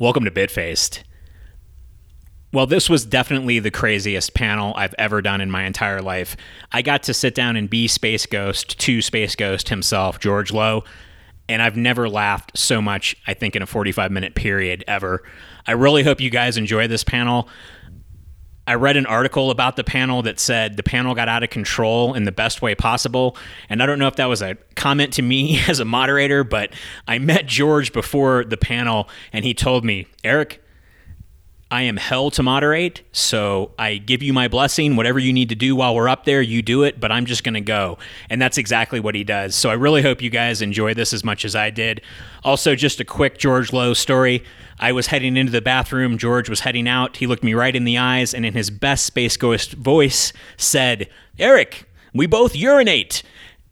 Welcome to Bitfaced. Well, this was definitely the craziest panel I've ever done in my entire life. I got to sit down and be Space Ghost to Space Ghost himself, George Lowe, and I've never laughed so much, I think, in a 45 minute period ever. I really hope you guys enjoy this panel. I read an article about the panel that said the panel got out of control in the best way possible. And I don't know if that was a comment to me as a moderator, but I met George before the panel and he told me, Eric, I am hell to moderate, so I give you my blessing. Whatever you need to do while we're up there, you do it, but I'm just going to go. And that's exactly what he does. So I really hope you guys enjoy this as much as I did. Also, just a quick George Lowe story. I was heading into the bathroom. George was heading out. He looked me right in the eyes and, in his best Space Ghost voice, said, Eric, we both urinate.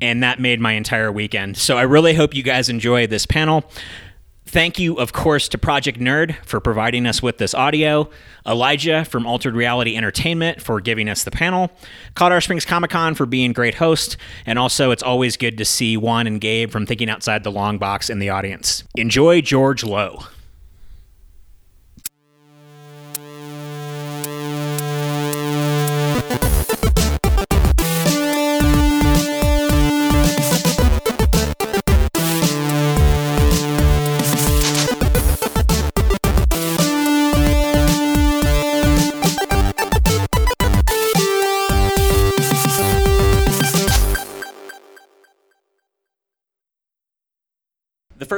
And that made my entire weekend. So I really hope you guys enjoy this panel. Thank you, of course, to Project Nerd for providing us with this audio, Elijah from Altered Reality Entertainment for giving us the panel, Colorado Springs Comic Con for being great host, and also it's always good to see Juan and Gabe from Thinking Outside the Long Box in the audience. Enjoy George Lowe.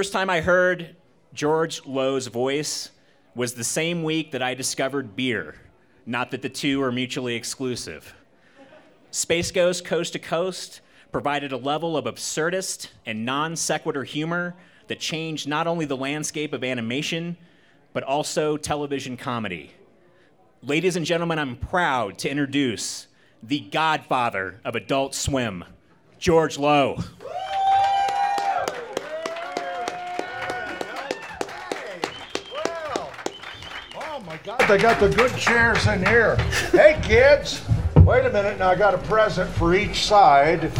First time I heard George Lowe's voice was the same week that I discovered beer. Not that the two are mutually exclusive. Space Ghost Coast to Coast provided a level of absurdist and non sequitur humor that changed not only the landscape of animation, but also television comedy. Ladies and gentlemen, I'm proud to introduce the godfather of Adult Swim, George Lowe. Oh my God, they got the good chairs in here. Hey kids, wait a minute. Now I got a present for each side.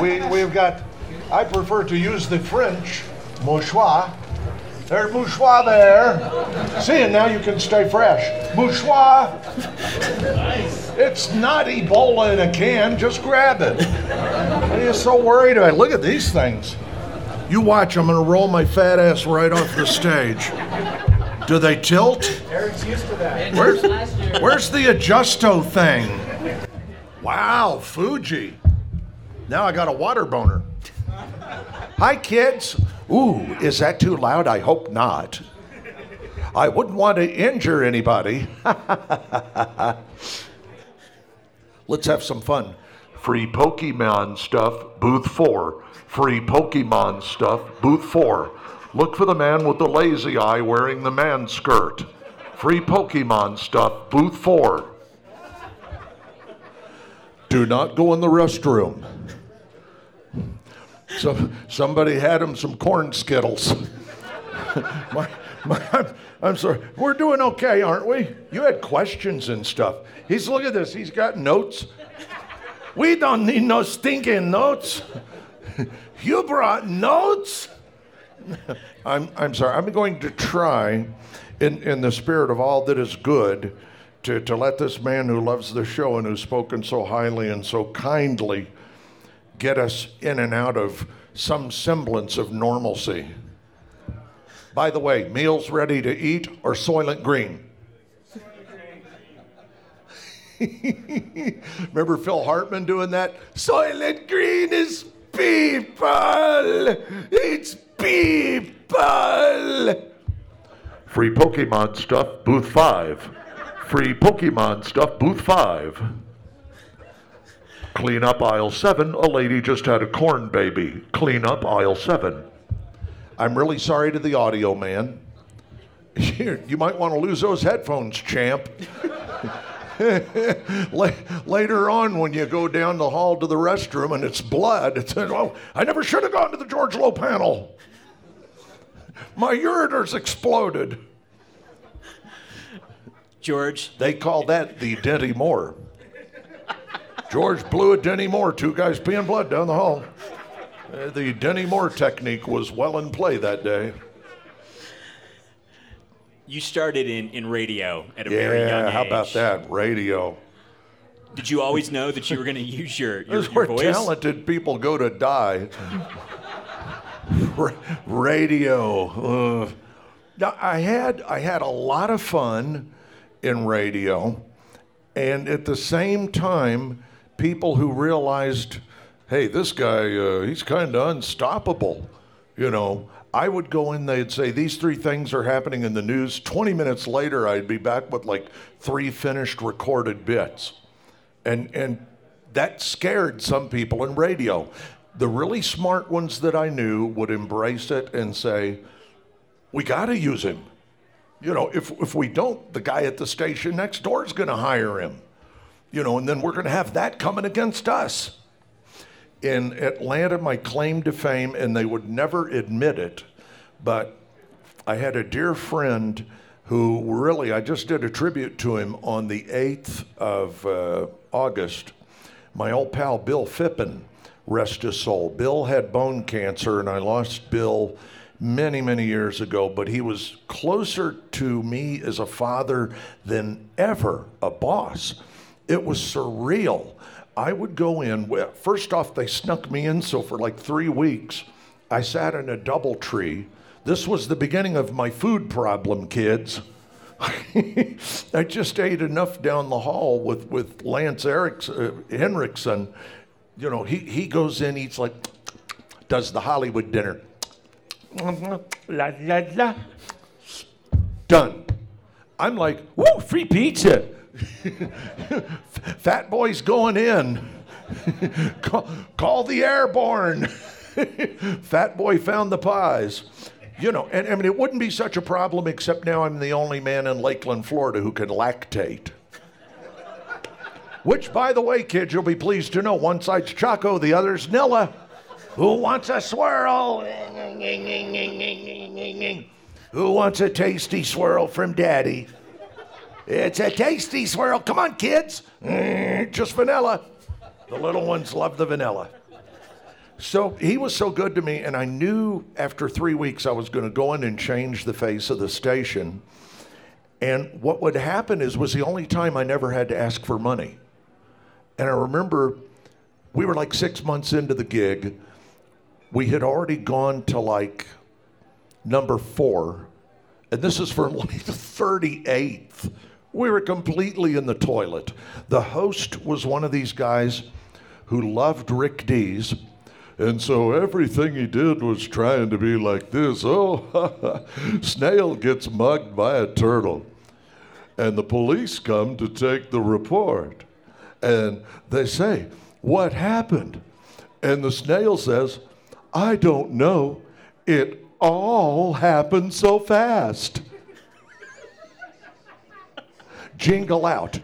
We we've got. I prefer to use the French mouchoir. There's mouchoir there. See, and now you can stay fresh. Mouchoir. It's not Ebola in a can. Just grab it. What are you so worried about? Look at these things. You watch. I'm gonna roll my fat ass right off the stage. Do they tilt? Eric's used to that. Where's, where's the adjusto thing? Wow, Fuji. Now I got a water boner. Hi, kids. Ooh, is that too loud? I hope not. I wouldn't want to injure anybody. Let's have some fun. Free Pokemon stuff, booth four. Free Pokemon stuff, booth four. Look for the man with the lazy eye wearing the man skirt. Free Pokemon stuff, booth four. Do not go in the restroom. So somebody had him some corn skittles. my, my, I'm, I'm sorry. We're doing okay, aren't we? You had questions and stuff. He's look at this. He's got notes. We don't need no stinking notes. you brought notes. I'm, I'm sorry. I'm going to try, in, in the spirit of all that is good, to, to let this man who loves the show and who's spoken so highly and so kindly get us in and out of some semblance of normalcy. By the way, meals ready to eat or Soylent Green? Remember Phil Hartman doing that? Soylent Green is people! It's people! Free Pokemon stuff, booth five. Free Pokemon stuff, booth five. Clean up aisle seven. A lady just had a corn baby. Clean up aisle seven. I'm really sorry to the audio man. You might want to lose those headphones, champ. Later on, when you go down the hall to the restroom and it's blood, it's oh, I never should have gone to the George Lowe panel. My ureters exploded. George, They call that the Denny Moore. George blew a Denny Moore, two guys peeing blood down the hall. Uh, the Denny Moore technique was well in play that day. You started in, in radio at a very young Yeah, age. how about that? Radio. Did you always know that you were going to use your, your, That's your where voice? talented people go to die. Radio. Now, I had I had a lot of fun in radio, and at the same time, people who realized, hey, this guy, uh, he's kind of unstoppable. You know, I would go in, they'd say, these three things are happening in the news. 20 minutes later, I'd be back with like three finished recorded bits and and that scared some people in radio. The really smart ones that I knew would embrace it and say, "We got to use him." You know, if if we don't, the guy at the station next door is going to hire him. You know, and then we're going to have that coming against us. In Atlanta, my claim to fame, and they would never admit it, but I had a dear friend who really, I just did a tribute to him on the 8th of uh, August. My old pal Bill Fippen, rest his soul. Bill had bone cancer, and I lost Bill many, many years ago, but he was closer to me as a father than ever a boss. It was surreal. I would go in, first off, they snuck me in, so for like three weeks, I sat in a double tree. This was the beginning of my food problem, kids. I just ate enough down the hall with, with Lance Eriks, uh, Henriksen. You know, he, he goes in, eats like, does the Hollywood dinner. La, la, la. Done. I'm like, woo, free pizza. Fat boy's going in. call, call the airborne. Fat boy found the pies. You know, and I mean, it wouldn't be such a problem except now I'm the only man in Lakeland, Florida who can lactate. Which, by the way, kids, you'll be pleased to know one side's Choco, the other's Nilla. Who wants a swirl? Who wants a tasty swirl from Daddy? It's a tasty swirl. Come on, kids. Mm, just vanilla. The little ones love the vanilla. So he was so good to me, and I knew after three weeks I was going to go in and change the face of the station. And what would happen is was the only time I never had to ask for money. And I remember we were like six months into the gig. We had already gone to like number four, and this is for like the 38th. We were completely in the toilet. The host was one of these guys who loved Rick Dees. And so everything he did was trying to be like this. Oh, snail gets mugged by a turtle. And the police come to take the report. And they say, What happened? And the snail says, I don't know. It all happened so fast. Jingle out.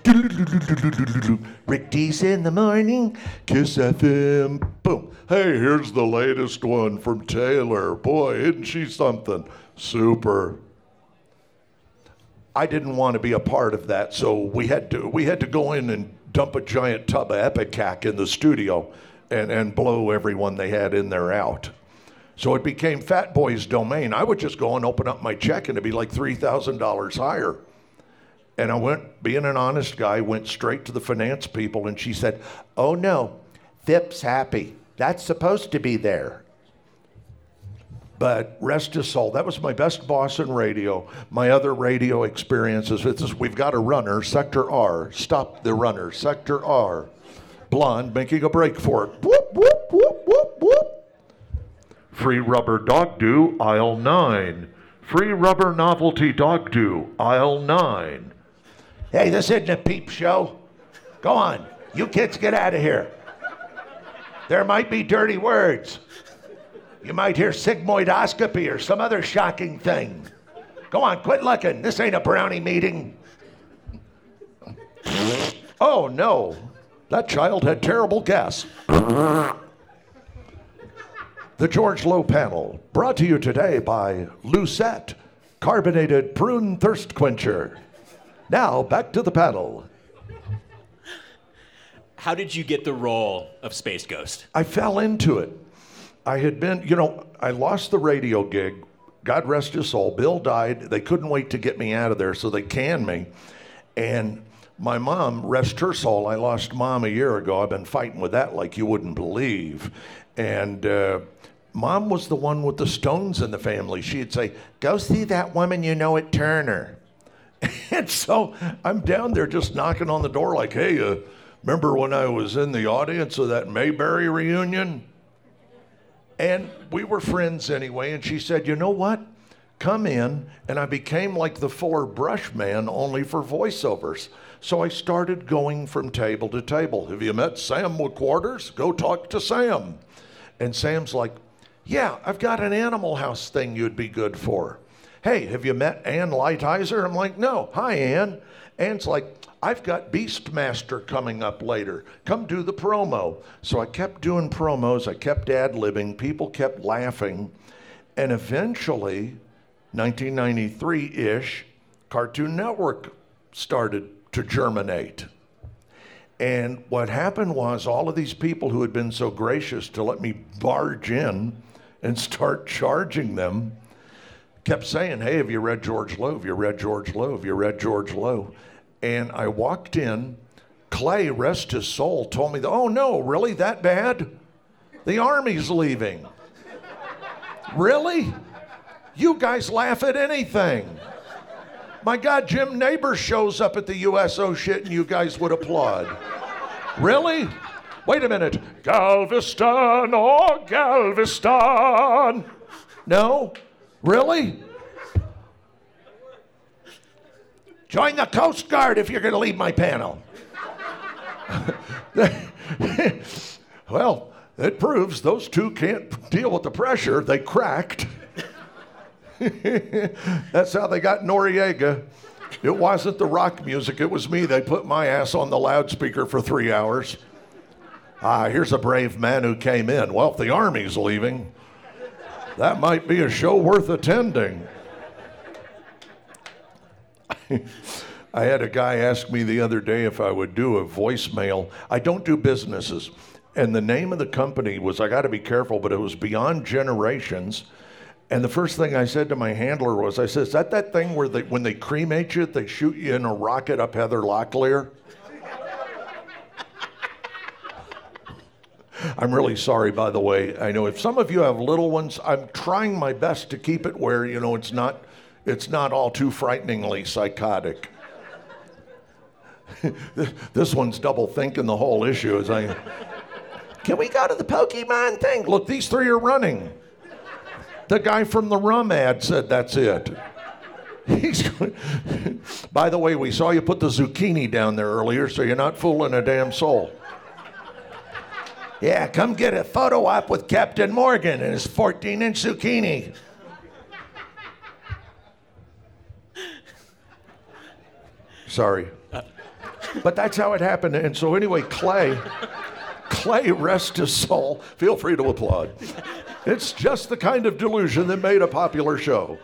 Rick Dees in the morning. Kiss FM. Boom. Hey, here's the latest one from Taylor. Boy, isn't she something? Super. I didn't want to be a part of that, so we had to we had to go in and dump a giant tub of Epicac in the studio and, and blow everyone they had in there out. So it became Fat Boy's domain. I would just go and open up my check and it'd be like three thousand dollars higher. And I went, being an honest guy, went straight to the finance people and she said, Oh no, Fip's happy. That's supposed to be there. But rest his soul. That was my best boss in radio. My other radio experiences. We've got a runner, Sector R. Stop the runner, Sector R. Blonde making a break for it. Whoop, whoop, whoop, whoop, whoop. Free rubber dog do, aisle nine. Free rubber novelty dog do, aisle nine. Hey, this isn't a peep show. Go on. You kids get out of here. There might be dirty words. You might hear sigmoidoscopy or some other shocking thing. Go on, quit looking. This ain't a brownie meeting. Oh no, that child had terrible gas. The George Lowe panel, brought to you today by Lucette, carbonated prune thirst quencher. Now back to the panel. How did you get the role of Space Ghost? I fell into it. I had been, you know, I lost the radio gig, God rest his soul. Bill died. They couldn't wait to get me out of there, so they canned me. And my mom, rest her soul, I lost mom a year ago. I've been fighting with that like you wouldn't believe. And uh, mom was the one with the stones in the family. She'd say, Go see that woman you know at Turner. And so I'm down there just knocking on the door, like, Hey, uh, remember when I was in the audience of that Mayberry reunion? And we were friends anyway. And she said, You know what? Come in. And I became like the Fuller Brush man, only for voiceovers. So I started going from table to table. Have you met Sam McQuarters? Go talk to Sam. And Sam's like, Yeah, I've got an animal house thing you'd be good for. Hey, have you met Ann Lighthizer? I'm like, No. Hi, Ann. Ann's like, I've got Beastmaster coming up later. Come do the promo. So I kept doing promos. I kept ad libbing. People kept laughing. And eventually, 1993 ish, Cartoon Network started to germinate. And what happened was all of these people who had been so gracious to let me barge in and start charging them kept saying, Hey, have you read George Lowe? Have you read George Lowe? Have you read George Lowe? And I walked in. Clay, rest his soul, told me, Oh, no, really? That bad? The army's leaving. really? You guys laugh at anything. My God, Jim Nabors shows up at the USO oh, shit and you guys would applaud. Really? Wait a minute. Galveston, oh, Galveston. No? Really? Join the Coast Guard if you're going to leave my panel. well, it proves those two can't deal with the pressure. They cracked. That's how they got Noriega. It wasn't the rock music, it was me. They put my ass on the loudspeaker for three hours. Ah, here's a brave man who came in. Well, if the army's leaving, that might be a show worth attending. I had a guy ask me the other day if I would do a voicemail. I don't do businesses. And the name of the company was, I got to be careful, but it was Beyond Generations. And the first thing I said to my handler was, I said, Is that that thing where they, when they cremate you, they shoot you in a rocket up Heather Locklear? I'm really sorry, by the way. I know if some of you have little ones, I'm trying my best to keep it where, you know, it's not, it's not all too frighteningly psychotic. this one's double thinking the whole issue as I. Can we go to the Pokemon thing? Look, these three are running. The guy from the rum ad said that's it. He's, by the way, we saw you put the zucchini down there earlier, so you're not fooling a damn soul. Yeah, come get a photo op with Captain Morgan and his 14 inch zucchini. Sorry. But that's how it happened. And so, anyway, Clay, Clay, rest his soul. Feel free to applaud. It's just the kind of delusion that made a popular show.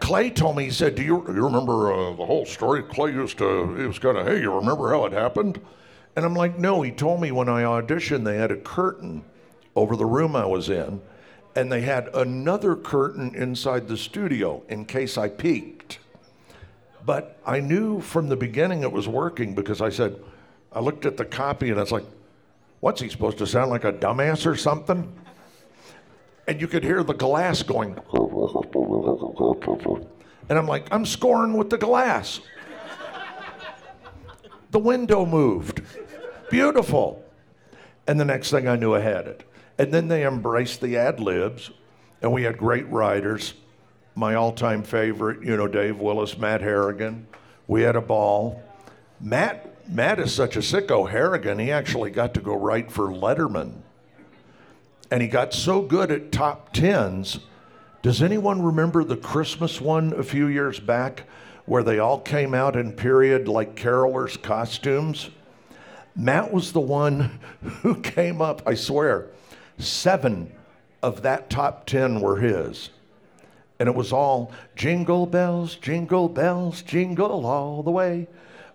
Clay told me, he said, Do you, you remember uh, the whole story? Clay used to, he was kind of, Hey, you remember how it happened? And I'm like, No, he told me when I auditioned, they had a curtain over the room I was in, and they had another curtain inside the studio in case I peeked. But I knew from the beginning it was working because I said, I looked at the copy and I was like, What's he supposed to sound like a dumbass or something? and you could hear the glass going. And I'm like, I'm scoring with the glass. The window moved. Beautiful. And the next thing I knew, I had it. And then they embraced the ad libs, and we had great writers. My all time favorite, you know, Dave Willis, Matt Harrigan. We had a ball. Matt, Matt is such a sicko. Harrigan, he actually got to go write for Letterman and he got so good at top tens. Does anyone remember the Christmas one a few years back where they all came out in period like carolers' costumes? Matt was the one who came up, I swear, seven of that top 10 were his. And it was all jingle bells, jingle bells, jingle all the way.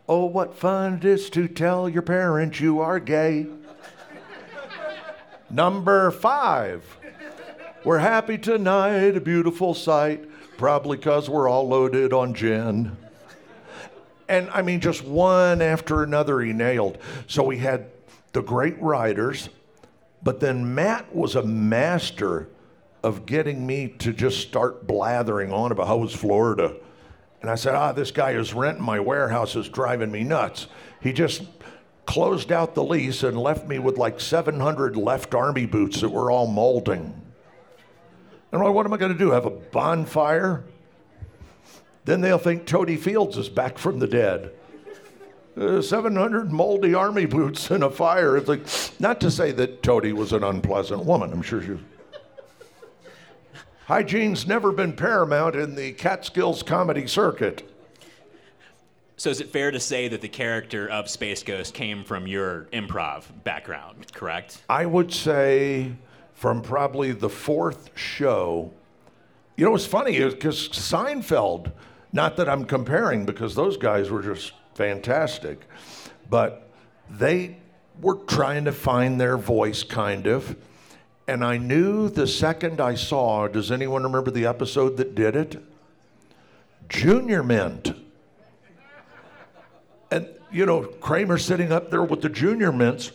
Oh, what fun it is to tell your parents you are gay. Number five We're happy tonight, a beautiful sight, probably because we're all loaded on gin. And I mean, just one after another he nailed. So we had the great writers, but then Matt was a master of getting me to just start blathering on about how was Florida. And I said, ah, this guy is renting my warehouse is driving me nuts. He just closed out the lease and left me with like 700 left army boots that were all molding. And what am I going to do? Have a bonfire? Then they'll think Totie Fields is back from the dead. Uh, 700 moldy army boots in a fire. It's like, not to say that Totie was an unpleasant woman. I'm sure she was. Hygiene's never been paramount in the Catskills comedy circuit. So is it fair to say that the character of Space Ghost came from your improv background, correct? I would say from probably the fourth show. You know, what's funny because Seinfeld, not that I'm comparing because those guys were just fantastic, but they were trying to find their voice kind of. And I knew the second I saw, does anyone remember the episode that did it? Junior Mint and, you know, Kramer sitting up there with the junior mints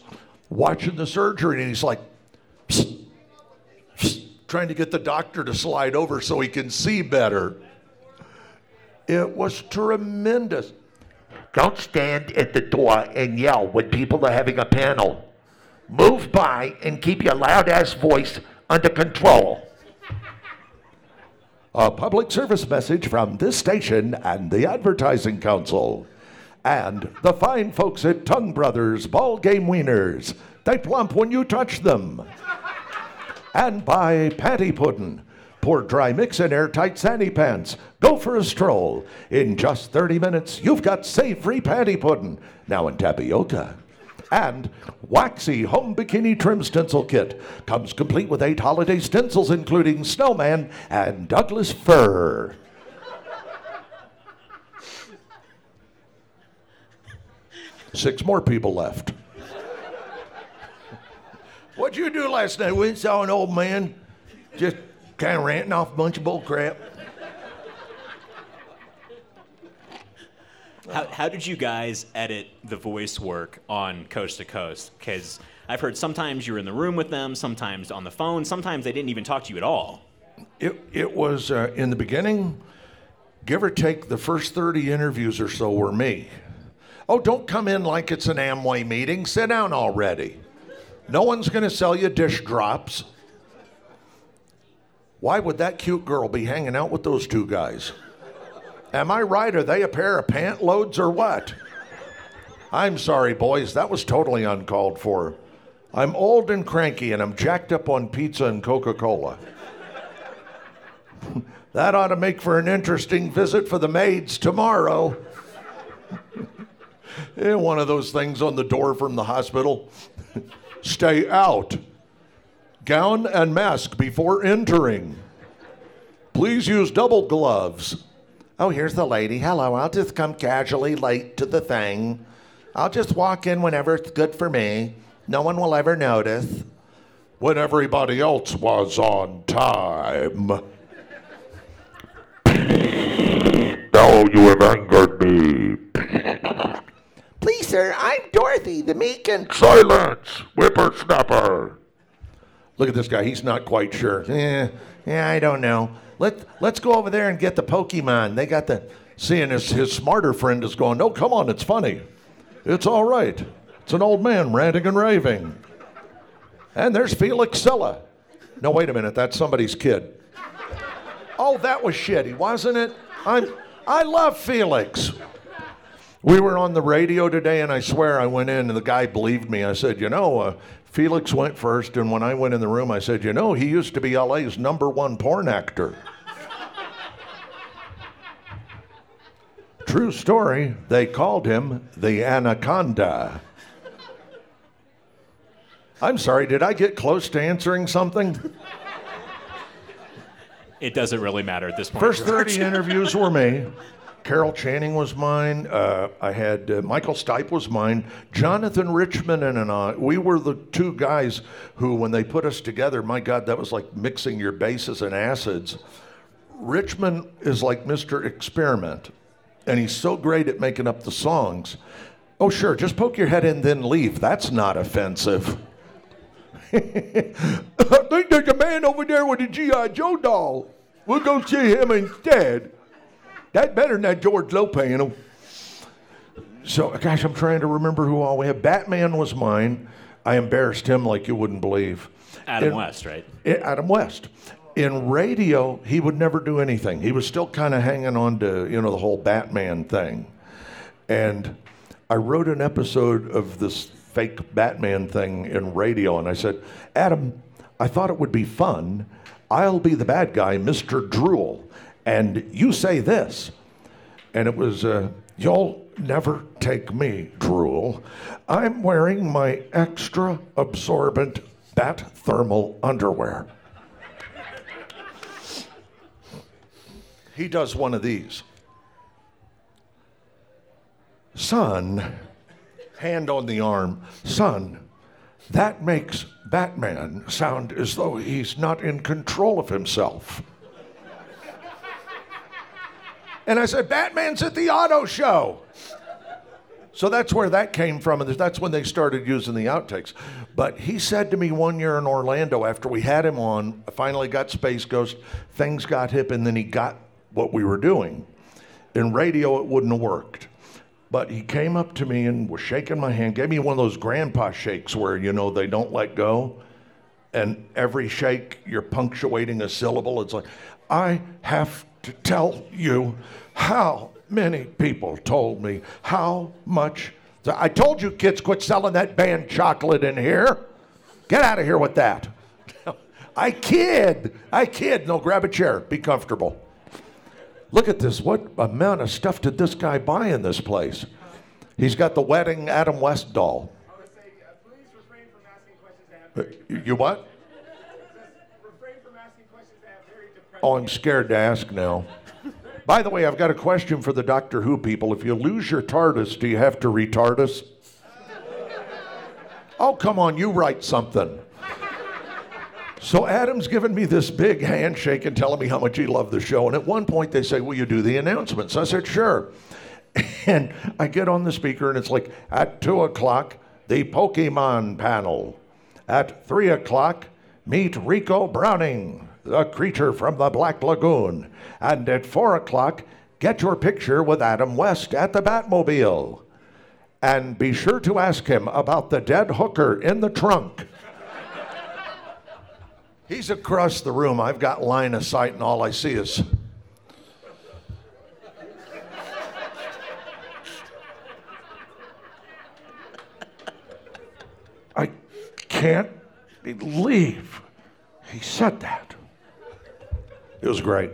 watching the surgery, and he's like, psst, psst, trying to get the doctor to slide over so he can see better. It was tremendous. Don't stand at the door and yell when people are having a panel. Move by and keep your loud ass voice under control. A public service message from this station and the Advertising Council and the fine folks at Tongue Brothers Ball Game Wieners. They plump when you touch them. and by Patty Puddin'. Pour dry mix in airtight sandy pants. Go for a stroll. In just 30 minutes, you've got safe-free patty pudding. Now in tapioca. And Waxy Home Bikini Trim Stencil Kit comes complete with eight holiday stencils, including Snowman and Douglas Fir. Six more people left. What'd you do last night? We saw an old man just kind of ranting off a bunch of bull crap. How, how did you guys edit the voice work on Coast to Coast? Because I've heard sometimes you were in the room with them, sometimes on the phone, sometimes they didn't even talk to you at all. It, it was uh, in the beginning, give or take, the first 30 interviews or so were me. Oh, don't come in like it's an Amway meeting. Sit down already. No one's going to sell you dish drops. Why would that cute girl be hanging out with those two guys? Am I right? Are they a pair of pant loads or what? I'm sorry, boys. That was totally uncalled for. I'm old and cranky and I'm jacked up on pizza and Coca Cola. that ought to make for an interesting visit for the maids tomorrow. Eh, one of those things on the door from the hospital. Stay out. Gown and mask before entering. Please use double gloves. Oh, here's the lady. Hello, I'll just come casually late to the thing. I'll just walk in whenever it's good for me. No one will ever notice. When everybody else was on time. Now you have angered me. Please, sir, I'm Dorothy, the meek and. Silence, whippersnapper. Look at this guy. He's not quite sure. Yeah, yeah, I don't know. Let let's go over there and get the Pokemon. They got the seeing his his smarter friend is going. No, come on, it's funny. It's all right. It's an old man ranting and raving. And there's Felix Silla. No, wait a minute. That's somebody's kid. Oh, that was shitty, wasn't it? I'm I love Felix. We were on the radio today, and I swear I went in, and the guy believed me. I said, You know, uh, Felix went first, and when I went in the room, I said, You know, he used to be LA's number one porn actor. True story, they called him the Anaconda. I'm sorry, did I get close to answering something? It doesn't really matter at this point. First 30 interviews were me. Carol Channing was mine. Uh, I had uh, Michael Stipe was mine. Jonathan Richman and, and I, we were the two guys who, when they put us together, my God, that was like mixing your bases and acids. Richman is like Mr. Experiment, and he's so great at making up the songs. Oh, sure, just poke your head in, then leave. That's not offensive. I think there's a man over there with a G.I. Joe doll. We'll go see him instead. That better than that George Lowe panel. So, gosh, I'm trying to remember who all we have. Batman was mine. I embarrassed him like you wouldn't believe. Adam In- West, right? Adam West. In radio, he would never do anything. He was still kind of hanging on to, you know, the whole Batman thing. And I wrote an episode of this fake Batman thing in radio, and I said, Adam, I thought it would be fun. I'll be the bad guy, Mr. Drool, and you say this. And it was, uh, You'll never take me, Drool. I'm wearing my extra absorbent bat thermal underwear. He does one of these. Son, hand on the arm, son, that makes Batman sound as though he's not in control of himself. And I said, Batman's at the auto show. So that's where that came from, and that's when they started using the outtakes. But he said to me one year in Orlando after we had him on, finally got Space Ghost, things got hip, and then he got what we were doing. In radio, it wouldn't have worked. But he came up to me and was shaking my hand, gave me one of those grandpa shakes where, you know, they don't let go. And every shake, you're punctuating a syllable. It's like, I have to tell you how many people told me how much. I told you kids quit selling that banned chocolate in here. Get out of here with that. I kid. I kid. No, grab a chair. Be comfortable. Look at this. What amount of stuff did this guy buy in this place? He's got the wedding Adam West doll. I would say, uh, very, You what? Oh, I'm scared to ask now. By the way, I've got a question for the Doctor Who people. If you lose your TARDIS, do you have to retard us? Oh, come on, you write something. So Adam's giving me this big handshake and telling me how much he loved the show. And at one point they say, Will you do the announcements? I said, Sure. And I get on the speaker and it's like, At two o'clock, the Pokemon panel. At three o'clock, meet Ricou Browning, the creature from the Black Lagoon. And at four o'clock, get your picture with Adam West at the Batmobile. And be sure to ask him about the dead hooker in the trunk. He's across the room. I've got line of sight, and all I see is. I can't believe he said that. It was great.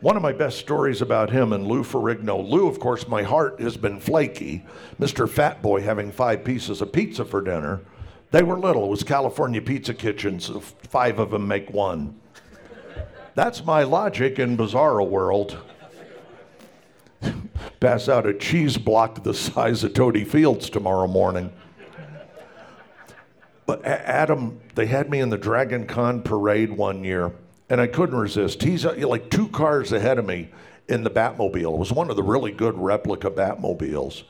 One of my best stories about him and Lou Ferrigno. Lou, of course, my heart has been flaky. Mr. Fat Boy having five pieces of pizza for dinner. They were little. It was California Pizza Kitchen, so five of them make one. That's my logic in Bizarro World. Pass out a cheese block the size of Totie Fields tomorrow morning. But Adam, they had me in the Dragon Con parade one year, and I couldn't resist. He's uh, like two cars ahead of me in the Batmobile. It was one of the really good replica Batmobiles.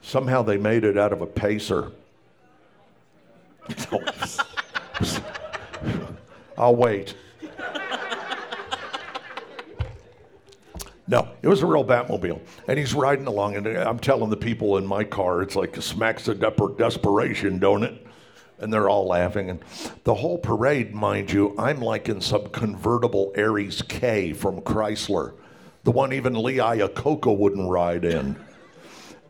Somehow they made it out of a pacer. I'll wait. No, it was a real Batmobile. And he's riding along, and I'm telling the people in my car, it's like smacks of desperation, don't it? And they're all laughing. And the whole parade, mind you, I'm like in some convertible Aries K from Chrysler, the one even Lee Iacocca wouldn't ride in.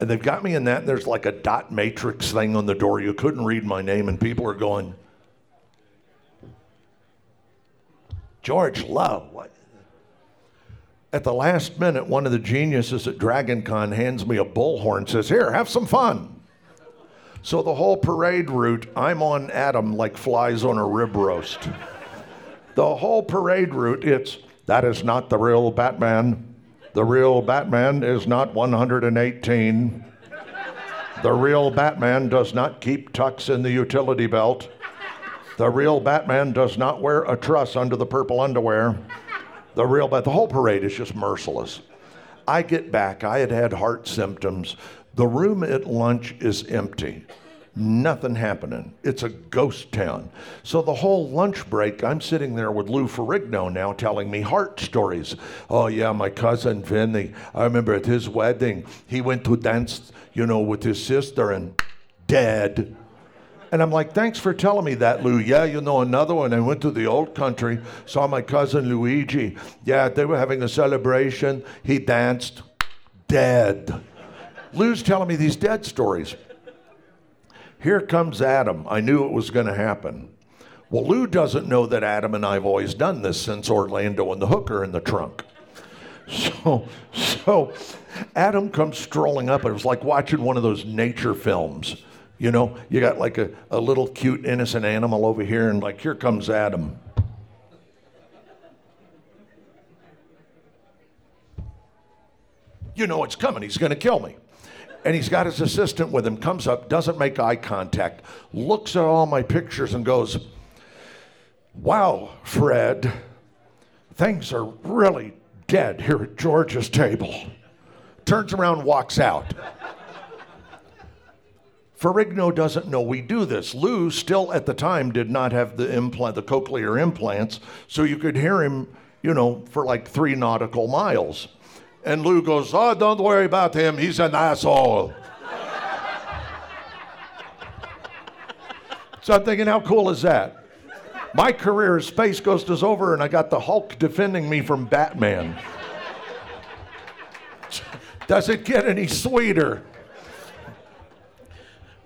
And they've got me in that, there's like a dot matrix thing on the door. You couldn't read my name, and people are going, George Lowe. What? At the last minute, one of the geniuses at Dragon Con hands me a bullhorn says, Here, have some fun. So the whole parade route, I'm on Adam like flies on a rib roast. The whole parade route, it's that is not the real Batman. The real Batman is not 118. The real Batman does not keep tucks in the utility belt. The real Batman does not wear a truss under the purple underwear. The real Bat, the whole parade is just merciless. I get back, I had had heart symptoms. The room at lunch is empty. Nothing happening. It's a ghost town. So the whole lunch break, I'm sitting there with Lou Ferrigno now telling me heart stories. Oh yeah, my cousin Vinny. I remember at his wedding, he went to dance, you know, with his sister and dead. And I'm like, thanks for telling me that, Lou. Yeah, you know, another one. I went to the old country, saw my cousin Luigi. Yeah, they were having a celebration. He danced, dead. Lou's telling me these dead stories. Here comes Adam. I knew it was going to happen. Well, Lou doesn't know that Adam and I have always done this since Orlando and the hooker in the trunk. So, so Adam comes strolling up. It was like watching one of those nature films. You know, you got like a, a little cute, innocent animal over here, and like, here comes Adam. You know it's coming. He's going to kill me. And he's got his assistant with him, comes up, doesn't make eye contact, looks at all my pictures and goes, Wow, Fred, things are really dead here at George's table. Turns around, walks out. Ferrigno doesn't know we do this. Lou still at the time did not have the implant, the cochlear implants, so you could hear him, you know, for like three nautical miles. And Lou goes, "Oh, don't worry about him. He's an asshole." so I'm thinking, how cool is that? My career as Space Ghost is over, and I got the Hulk defending me from Batman. Does it get any sweeter?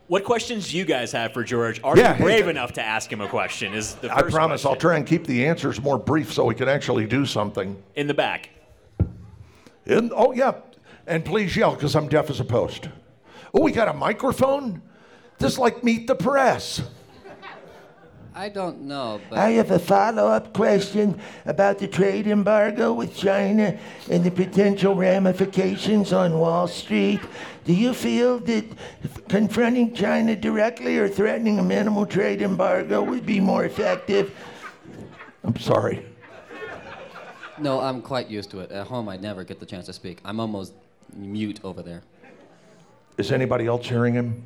What questions do you guys have for George? Are Yeah, you brave enough to ask him a question? Is the I promise I'll try and keep the answers more brief so we can actually do something. in the back. Oh, yeah. And please yell because I'm deaf as a post. Oh, we got a microphone? Just like Meet the Press. I don't know, but I have a follow up question about the trade embargo with China and the potential ramifications on Wall Street. Do you feel that confronting China directly or threatening a minimal trade embargo would be more effective? I'm sorry. No, I'm quite used to it. At home, I never get the chance to speak. I'm almost mute over there. Is anybody else hearing him?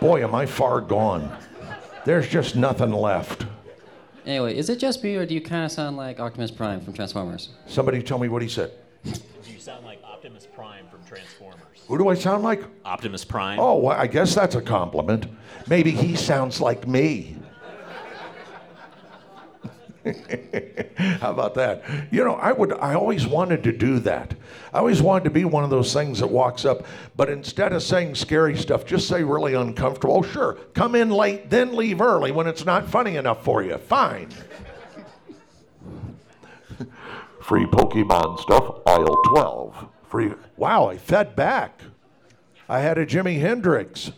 Boy, am I far gone. There's just nothing left. Anyway, is it just me, or do you kind of sound like Optimus Prime from Transformers? Somebody tell me what he said. You sound like Optimus Prime from Transformers. Who do I sound like? Optimus Prime? Oh, well, I guess that's a compliment. Maybe he sounds like me. How about that? You know, I would I always wanted to do that. I always wanted to be one of those things that walks up, but instead of saying scary stuff, just say really uncomfortable. Oh, sure. Come in late, then leave early when it's not funny enough for you. Fine. Free Pokemon stuff, aisle 12. Free Wow, I fed back. I had a Jimi Hendrix.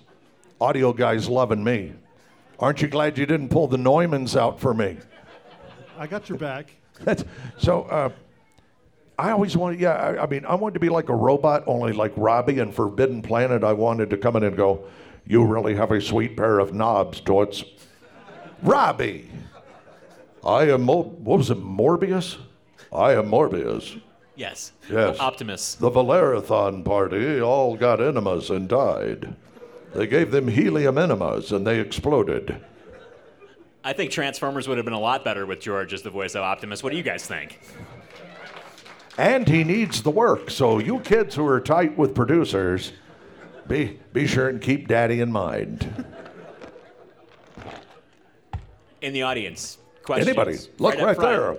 Audio guy's loving me. Aren't you glad you didn't pull the Neumanns out for me? I got your back. That's, so uh, I always wanted, yeah, I, I mean, I wanted to be like a robot, only like Robby and Forbidden Planet. I wanted to come in and go, You really have a sweet pair of knobs, Toots. Robby, I am, Mo- what was it, Morbius? I am Morbius. Yes. Yes. Optimus. The Bellerophon party all got enemas and died. They gave them helium enemas and they exploded. I think Transformers would have been a lot better with George as the voice of Optimus. What do you guys think? And he needs the work. So you kids who are tight with producers, be be sure and keep daddy in mind. In the audience, questions? Anybody, look up right, there.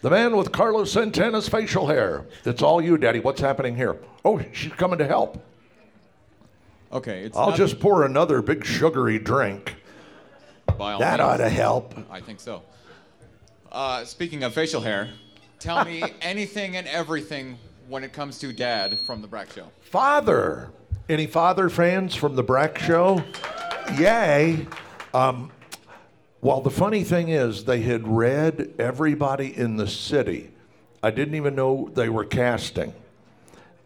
The man with Carlos Santana's facial hair. It's all you, daddy. What's happening here? Oh, she's coming to help. Okay, it's I'll not just pour another big sugary drink. By all That means. ought to help. I think so. Uh, speaking of facial hair, tell me anything and everything when it comes to Dad from the Brak Show. Father. Any father fans from the Brak Show? Yay. Um, well, the funny thing is, they had read everybody in the city I didn't even know they were casting.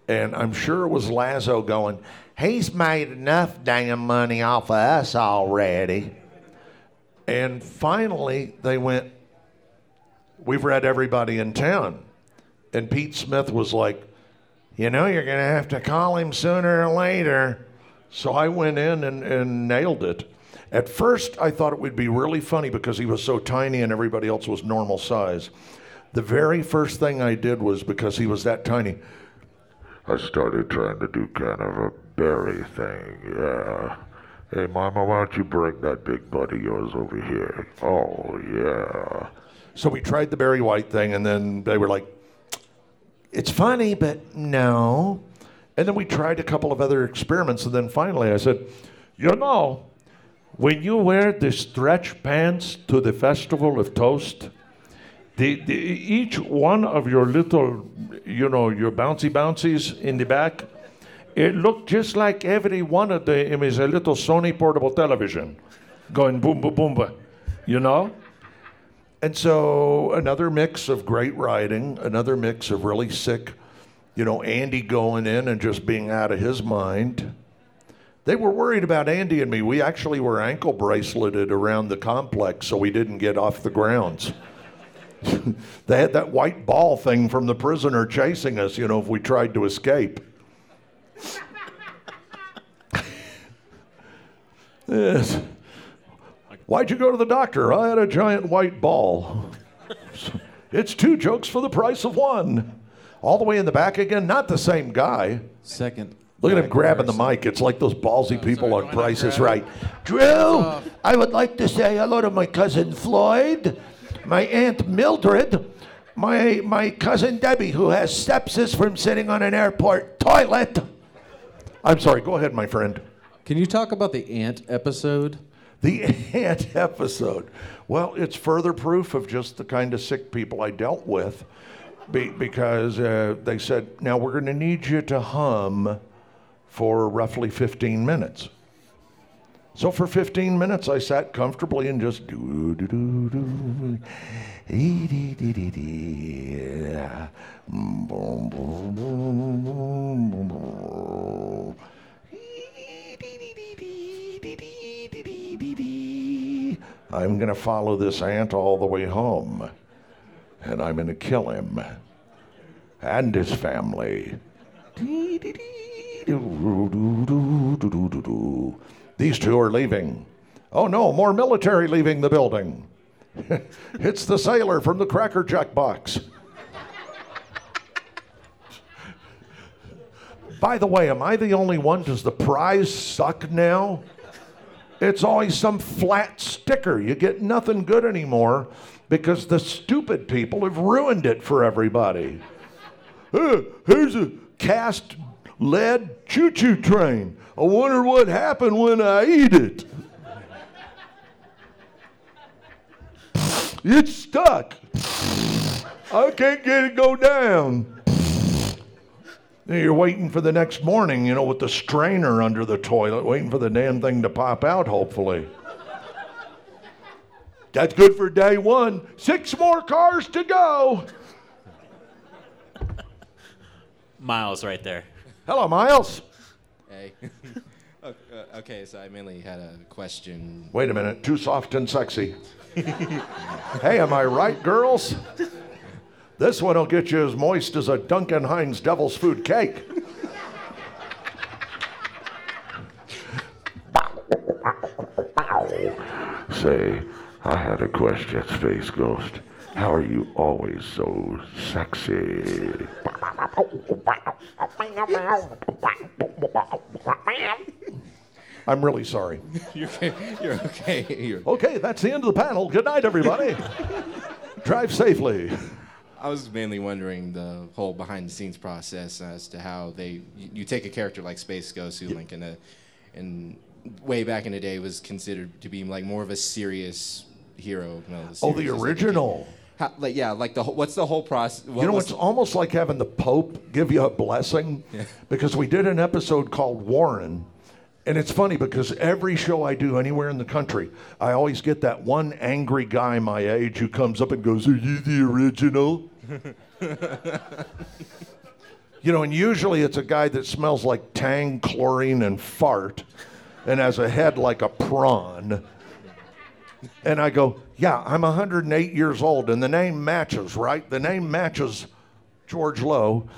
And I'm sure it was Lazzo going, he's made enough damn money off of us already. And finally, they went, We've read everybody in town. And Pete Smith was like, You know, you're going to have to call him sooner or later. So I went in and, and nailed it. At first, I thought it would be really funny because he was so tiny and everybody else was normal size. The very first thing I did was because he was that tiny, I started trying to do kind of a Barry thing, yeah. Hey, Mama, why don't you bring that big buddy of yours over here? Oh, yeah. So we tried the Barry White thing, and then they were like, it's funny, but no. And then we tried a couple of other experiments, and then finally I said, you know, when you wear the stretch pants to the Festival of Toast, the, the, each one of your little, you know, your bouncy bouncies in the back, it looked just like every one of them is a little Sony portable television going boom, boom, boom, boom, you know? And so another mix of great writing, another mix of really sick, you know, Andy going in and just being out of his mind. They were worried about Andy and me. We actually were ankle braceleted around the complex so we didn't get off the grounds. they had that white ball thing from the prisoner chasing us, you know, if we tried to escape. Yes. Why'd you go to the doctor? I had a giant white ball. it's two jokes for the price of one. All the way in the back again, not the same guy. Second. Look at him grabbing the mic. It's like those ballsy people on Price is Right. Drew, I would like to say hello to my cousin Floyd, my aunt Mildred, my my cousin Debbie, who has sepsis from sitting on an airport toilet. I'm sorry. Go ahead, my friend. Can you talk about the ant episode? The ant episode. Well, it's further proof of just the kind of sick people I dealt with, be, because uh, they said, "Now we're going to need you to hum for roughly 15 minutes." So for 15 minutes, I sat comfortably and just do do do do. Dee, dee, dee, dee, dee. I'm going to follow this ant all the way home, and I'm going to kill him and his family. These two are leaving. Oh no, more military leaving the building. it's the sailor from the Cracker Jack box. By the way, am I the only one? Does the prize suck now? It's always some flat sticker. You get nothing good anymore because the stupid people have ruined it for everybody. Uh, here's a cast lead choo choo train. I wonder what happened when I eat it. It's stuck. I can't get it go down. You're waiting for the next morning, you know, with the strainer under the toilet, waiting for the damn thing to pop out, hopefully. That's good for day one. Six more cars to go. Miles right there. Hello, Miles. Hey. Uh, okay, so I mainly had a question. Wait a minute, too soft and sexy. hey, am I right, girls? This one will get you as moist as a Duncan Hines Devil's Food cake. Say, I had a question, Space Ghost. How are you always so sexy? I'm really sorry. You're okay. You're okay. You're... Okay, that's the end of the panel. Good night, everybody. Drive safely. I was mainly wondering the whole behind the scenes process as to how they you, you take a character like Space Ghost who like in a in way back in the day was considered to be like more of a serious hero. You know, Oh, the serious- like, original. How, like yeah, like the whole- what's the whole process? You know, it's almost like having the Pope give you a blessing because we did an episode called Warren. And it's funny because every show I do anywhere in the country, I always get that one angry guy my age who comes up and goes, Are you the original? You know, and usually it's a guy that smells like tang, chlorine, and fart and has a head like a prawn. And I go, Yeah, I'm 108 years old, and the name matches, right? The name matches George Lowe.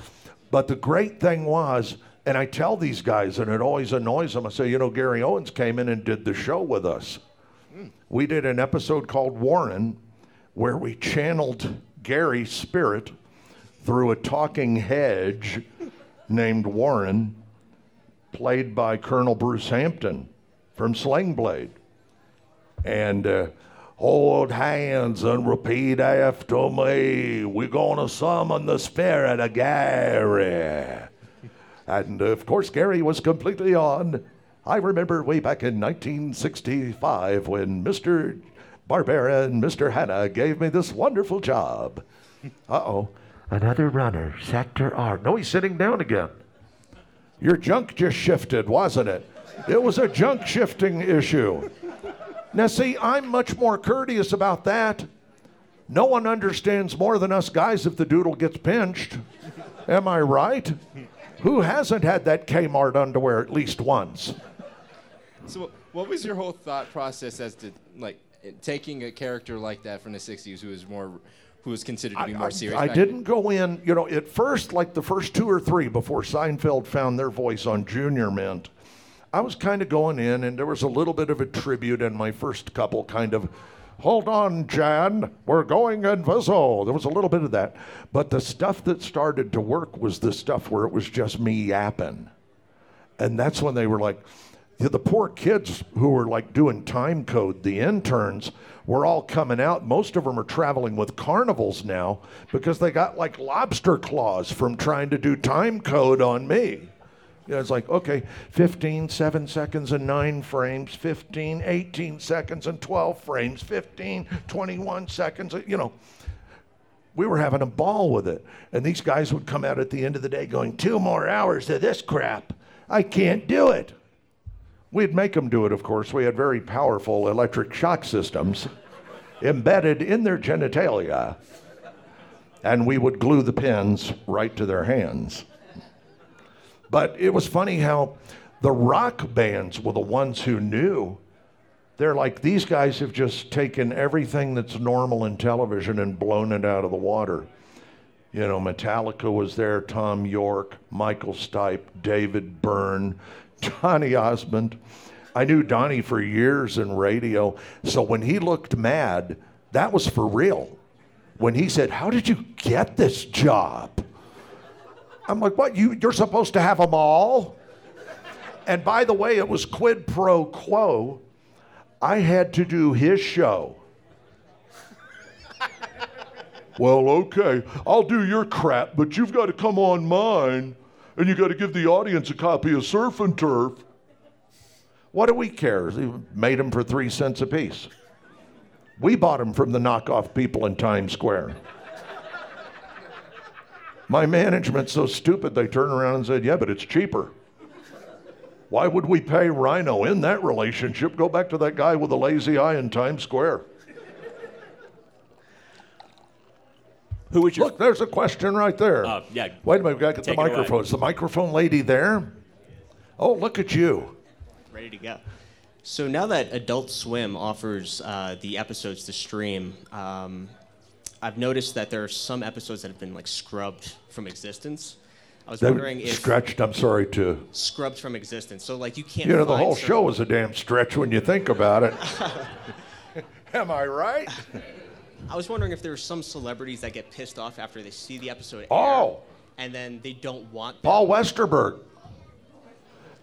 But the great thing was, and I tell these guys, and it always annoys them, I say, You know, Gary Owens came in and did the show with us. We did an episode called Warren where we channeled Gary's spirit through a talking hedge named Warren, played by Colonel Bruce Hampton from Sling Blade. And uh, hold hands and repeat after me. We're going to summon the spirit of Gary. And uh, of course, Gary was completely on. I remember way back in 1965 when Mr. Barbera and Mr. Hanna gave me this wonderful job. Uh oh. Another runner, Sector R. No, he's sitting down again. Your junk just shifted, wasn't it? It was a junk shifting issue. Now, see, I'm much more courteous about that. No one understands more than us guys if the doodle gets pinched. Am I right? Who hasn't had that Kmart underwear at least once? So, what was your whole thought process as to like taking a character like that from the '60s, who was more, who was considered to be more serious? I back didn't go in, you know, at first, like the first two or three before Seinfeld found their voice on Junior Mint, I was kind of going in, and there was a little bit of a tribute in my first couple, kind of, hold on, Jan, we're going invisible. There was a little bit of that. But the stuff that started to work was the stuff where it was just me yapping. And that's when they were like, the poor kids who were like doing time code, the interns, were all coming out. Most of them are traveling with carnivals now because they got like lobster claws from trying to do time code on me. You know, it's like, okay, 15, 7 seconds and 9 frames, 15, 18 seconds and 12 frames, 15, 21 seconds, you know. We were having a ball with it. And these guys would come out at the end of the day going, two more hours of this crap. I can't do it. We'd make them do it, of course. We had very powerful electric shock systems embedded in their genitalia. And we would glue the pins right to their hands. But it was funny how the rock bands were the ones who knew. They're like, these guys have just taken everything that's normal in television and blown it out of the water. You know, Metallica was there, Thom Yorke, Michael Stipe, David Byrne, Donny Osmond. I knew Donny for years in radio, so when he looked mad, that was for real. When he said, How did you get this job? I'm like, What? You, you're supposed to have them all? And by the way, it was quid pro quo. I had to do his show. well, okay, I'll do your crap, but you've got to come on mine, and you've got to give the audience a copy of Surf and Turf. What do we care? He made them for three cents apiece. We bought them from the knockoff people in Times Square. My management's so stupid they turned around and said, Yeah, but it's cheaper. Why would we pay Rhino in that relationship? Go back to that guy with a lazy eye in Times Square. Who would you Look, there's a question right there. Uh, yeah. Wait a minute, we got to get the Take it away. microphone. Is the microphone lady there? Oh, look at you. Ready to go. So now that Adult Swim offers uh, the episodes to stream, um, I've noticed that there are some episodes that have been like scrubbed from existence. I was They wondering if stretched, I'm sorry, to. scrubbed from existence. So like you can't. You know, the whole some- show is a damn stretch when you think about it. Am I right? I was wondering if there are some celebrities that get pissed off after they see the episode. air, Oh. And then they don't want. Paul Westerberg.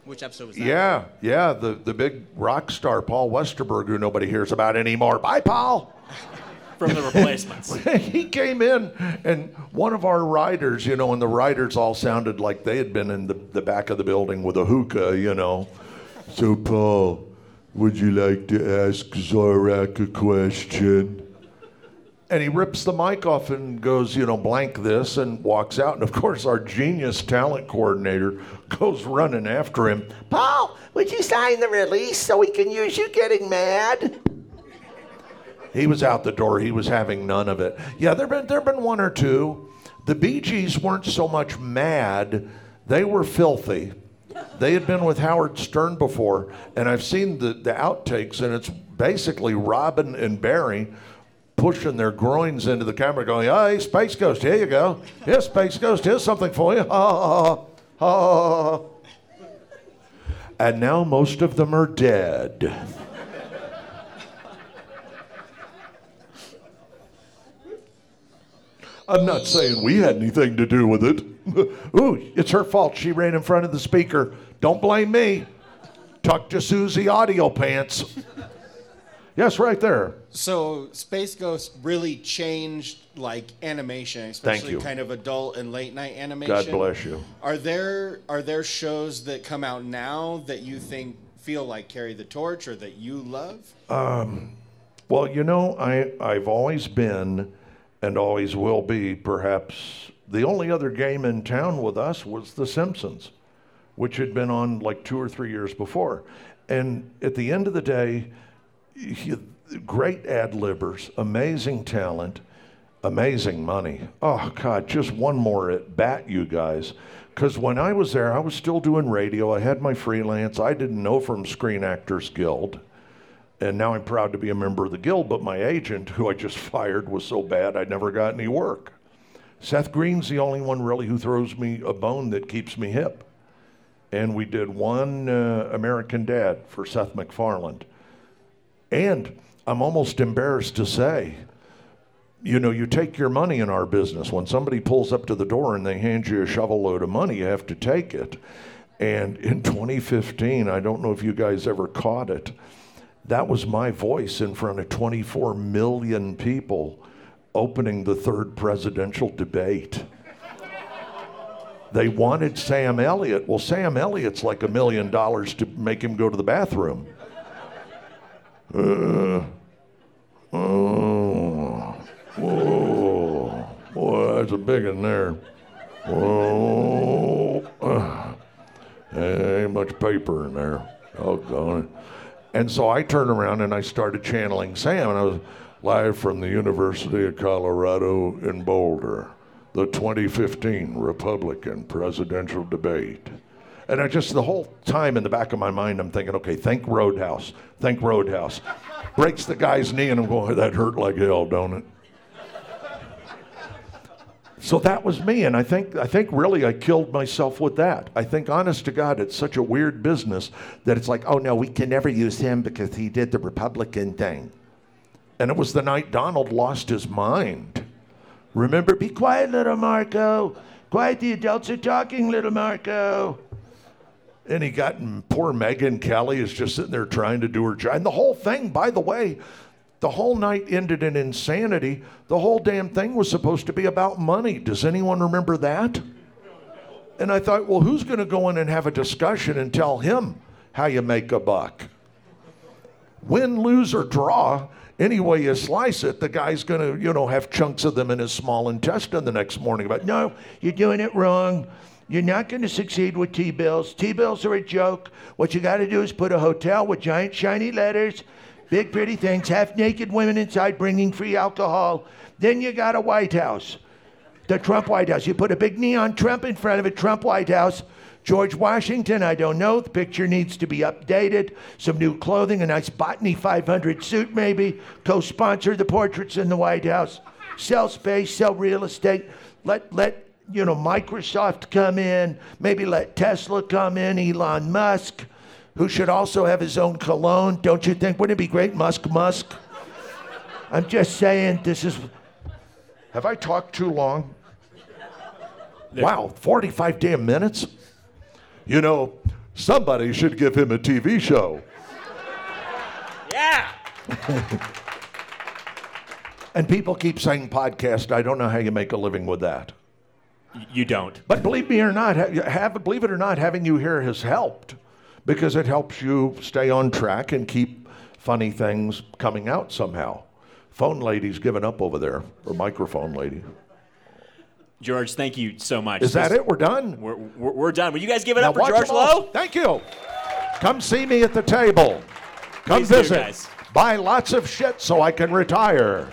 Which episode was that? Yeah, yeah, the, the big rock star, Paul Westerberg, who nobody hears about anymore. Bye, Paul. from the replacements? he came in, and one of our riders, you know, and the riders all sounded like they had been in the, the back of the building with a hookah, you know. So, Paul, would you like to ask Zorak a question? And he rips the mic off and goes, you know, blank this, and walks out. And of course, our genius talent coordinator goes running after him. Paul, would you sign the release so we can use you getting mad? He was out the door. He was having none of it. Yeah, there been there been one or two. The Bee Gees weren't so much mad; they were filthy. They had been with Howard Stern before, and I've seen the, the outtakes, and it's basically Robin and Barry pushing their groins into the camera, going, "Hey, Space Ghost, here you go. Here's Space Ghost. Here's something for you." Ha ha ha. And now most of them are dead. I'm not saying we had anything to do with it. Ooh, it's her fault. She ran in front of the speaker. Don't blame me. Tuck to Susie audio pants. Yes, right there. So Space Ghost really changed like animation, especially kind of adult and late night animation. God bless you. Are there are there shows that come out now that you think feel like carry the torch or that you love? Um, well, you know, I, I've always been and always will be perhaps the only other game in town with us was The Simpsons, which had been on like two or three years before. And at the end of the day, you- great ad libbers, amazing talent, amazing money. Oh, God, just one more at bat, you guys. Because when I was there, I was still doing radio. I had my freelance. I didn't know from Screen Actors Guild. And now I'm proud to be a member of the guild, but my agent, who I just fired, was so bad I never got any work. Seth Green's the only one really who throws me a bone that keeps me hip. And we did one uh, American Dad for Seth MacFarlane. And I'm almost embarrassed to say, you know, you take your money in our business. When somebody pulls up to the door and they hand you a shovel load of money, you have to take it. And in 2015, I don't know if you guys ever caught it, that was my voice in front of 24 million people opening the third presidential debate. They wanted Sam Elliott. Well, Sam Elliott's like a million dollars to make him go to the bathroom. Uh, oh, whoa, boy, that's a big one there. Whoa, uh, ain't much paper in there. Oh, it. And so I turned around and I started channeling Sam, and I was live from the University of Colorado in Boulder, the 2015 Republican presidential debate. And I just, the whole time in the back of my mind, I'm thinking, okay, think Roadhouse, think Roadhouse. Breaks the guy's knee, and I'm going, that hurt like hell, don't it? So that was me, and I think I think really I killed myself with that. I think, honest to God, it's such a weird business that it's like, oh no, we can never use him because he did the Republican thing. And it was the night Donald lost his mind. Remember, be quiet, little Marco. Quiet, the adults are talking, little Marco. And he got and poor Megyn Kelly is just sitting there trying to do her job. And the whole thing, by the way, the whole night ended in insanity. The whole damn thing was supposed to be about money. Does anyone remember that? And I thought, well, who's going to go in and have a discussion and tell him how you make a buck? Win, lose, or draw, any way you slice it, the guy's going to, you know, have chunks of them in his small intestine the next morning. But no, you're doing it wrong. You're not going to succeed with T bills. T bills are a joke. What you got to do is put a hotel with giant shiny letters, big pretty things, half naked women inside bringing free alcohol. Then you got a White House, the Trump White House. You put a big neon Trump in front of it, Trump White House. George Washington, I don't know. The picture needs to be updated. Some new clothing, a nice Botany 500 suit, maybe. Co sponsor the portraits in the White House. Sell space, sell real estate. Let, let you know, Microsoft come in, maybe let Tesla come in, Elon Musk, who should also have his own cologne. Don't you think? Wouldn't it be great, Musk Musk? I'm just saying, this is. Have I talked too long? Wow, 45 damn minutes? You know, somebody should give him a TV show. Yeah. And people keep saying podcast. I don't know how you make a living with that. You don't. But believe me or not, ha- have believe it or not, having you here has helped because it helps you stay on track and keep funny things coming out somehow. Phone lady's given up over there, or microphone lady. George, thank you so much. Is that This- it? We're done. We're, we're, we're done. Will you guys give it Now up for George. Lowe? Thank you. Come see me at the table. Come Please do, visit. guys. Buy lots of shit so I can retire.